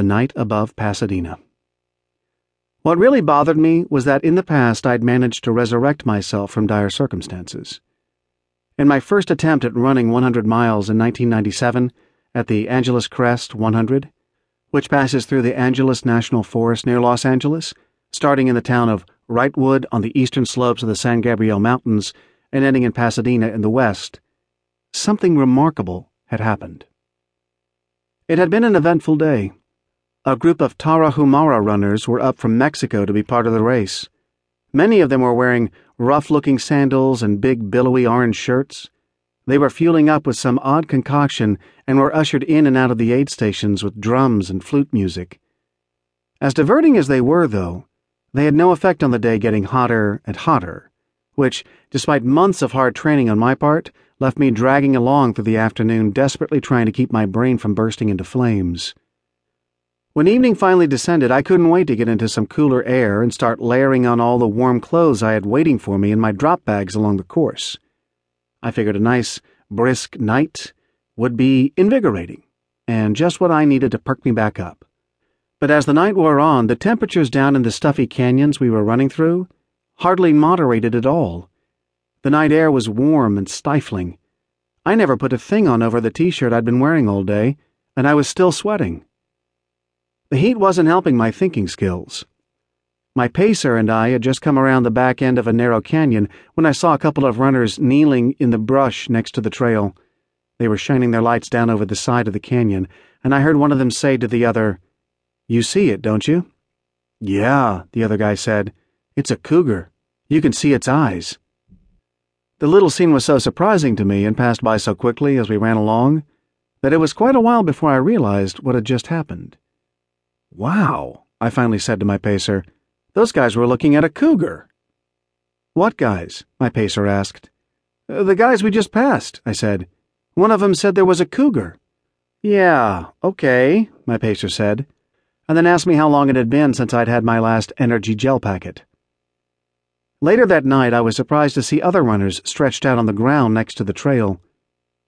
The Night Above Pasadena. What really bothered me was that in the past I'd managed to resurrect myself from dire circumstances. In my first attempt at running 100 miles in 1997, at the Angeles Crest 100, which passes through the Angeles National Forest near Los Angeles, starting in the town of Wrightwood on the eastern slopes of the San Gabriel Mountains and ending in Pasadena in the west, something remarkable had happened. It had been an eventful day. A group of Tarahumara runners were up from Mexico to be part of the race. Many of them were wearing rough looking sandals and big billowy orange shirts. They were fueling up with some odd concoction and were ushered in and out of the aid stations with drums and flute music. As diverting as they were, though, they had no effect on the day getting hotter and hotter, which, despite months of hard training on my part, left me dragging along through the afternoon, desperately trying to keep my brain from bursting into flames. When evening finally descended, I couldn't wait to get into some cooler air and start layering on all the warm clothes I had waiting for me in my drop bags along the course. I figured a nice, brisk night would be invigorating, and just what I needed to perk me back up. But as the night wore on, the temperatures down in the stuffy canyons we were running through hardly moderated at all. The night air was warm and stifling. I never put a thing on over the t shirt I'd been wearing all day, and I was still sweating. The heat wasn't helping my thinking skills. My pacer and I had just come around the back end of a narrow canyon when I saw a couple of runners kneeling in the brush next to the trail. They were shining their lights down over the side of the canyon, and I heard one of them say to the other, You see it, don't you? Yeah, the other guy said. It's a cougar. You can see its eyes. The little scene was so surprising to me and passed by so quickly as we ran along that it was quite a while before I realized what had just happened. Wow, I finally said to my pacer. Those guys were looking at a cougar. What guys? my pacer asked. Uh, the guys we just passed, I said. One of them said there was a cougar. Yeah, okay, my pacer said, and then asked me how long it had been since I'd had my last energy gel packet. Later that night, I was surprised to see other runners stretched out on the ground next to the trail.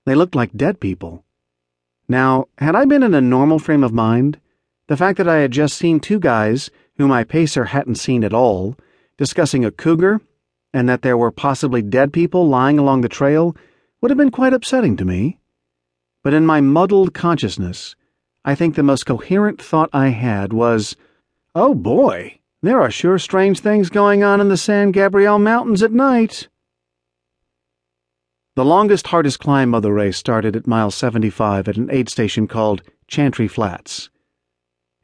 They looked like dead people. Now, had I been in a normal frame of mind, the fact that I had just seen two guys whom my pacer hadn't seen at all, discussing a cougar, and that there were possibly dead people lying along the trail would have been quite upsetting to me. But in my muddled consciousness, I think the most coherent thought I had was, Oh boy, there are sure strange things going on in the San Gabriel Mountains at night. The longest, hardest climb of the race started at mile 75 at an aid station called Chantry Flats.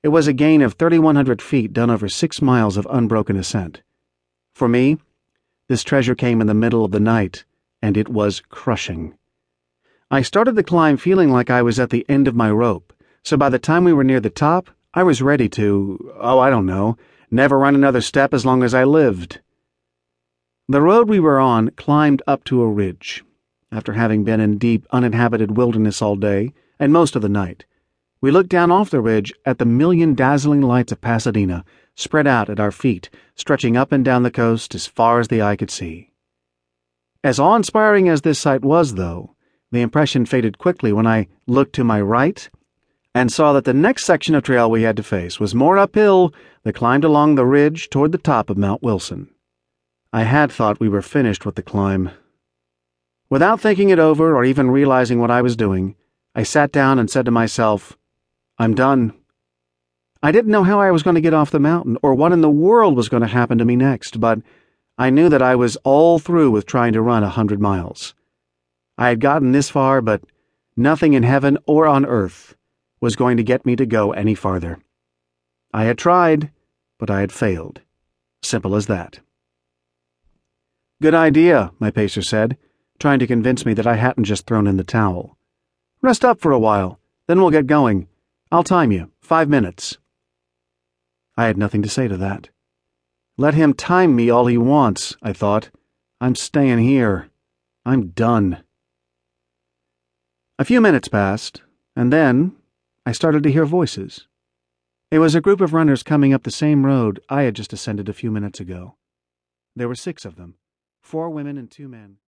It was a gain of 3,100 feet done over six miles of unbroken ascent. For me, this treasure came in the middle of the night, and it was crushing. I started the climb feeling like I was at the end of my rope, so by the time we were near the top, I was ready to, oh, I don't know, never run another step as long as I lived. The road we were on climbed up to a ridge. After having been in deep, uninhabited wilderness all day, and most of the night, we looked down off the ridge at the million dazzling lights of Pasadena spread out at our feet, stretching up and down the coast as far as the eye could see. As awe inspiring as this sight was, though, the impression faded quickly when I looked to my right and saw that the next section of trail we had to face was more uphill that climbed along the ridge toward the top of Mount Wilson. I had thought we were finished with the climb. Without thinking it over or even realizing what I was doing, I sat down and said to myself, I'm done. I didn't know how I was going to get off the mountain or what in the world was going to happen to me next, but I knew that I was all through with trying to run a hundred miles. I had gotten this far, but nothing in heaven or on earth was going to get me to go any farther. I had tried, but I had failed. Simple as that. Good idea, my pacer said, trying to convince me that I hadn't just thrown in the towel. Rest up for a while, then we'll get going. I'll time you. Five minutes. I had nothing to say to that. Let him time me all he wants, I thought. I'm staying here. I'm done. A few minutes passed, and then I started to hear voices. It was a group of runners coming up the same road I had just ascended a few minutes ago. There were six of them four women and two men.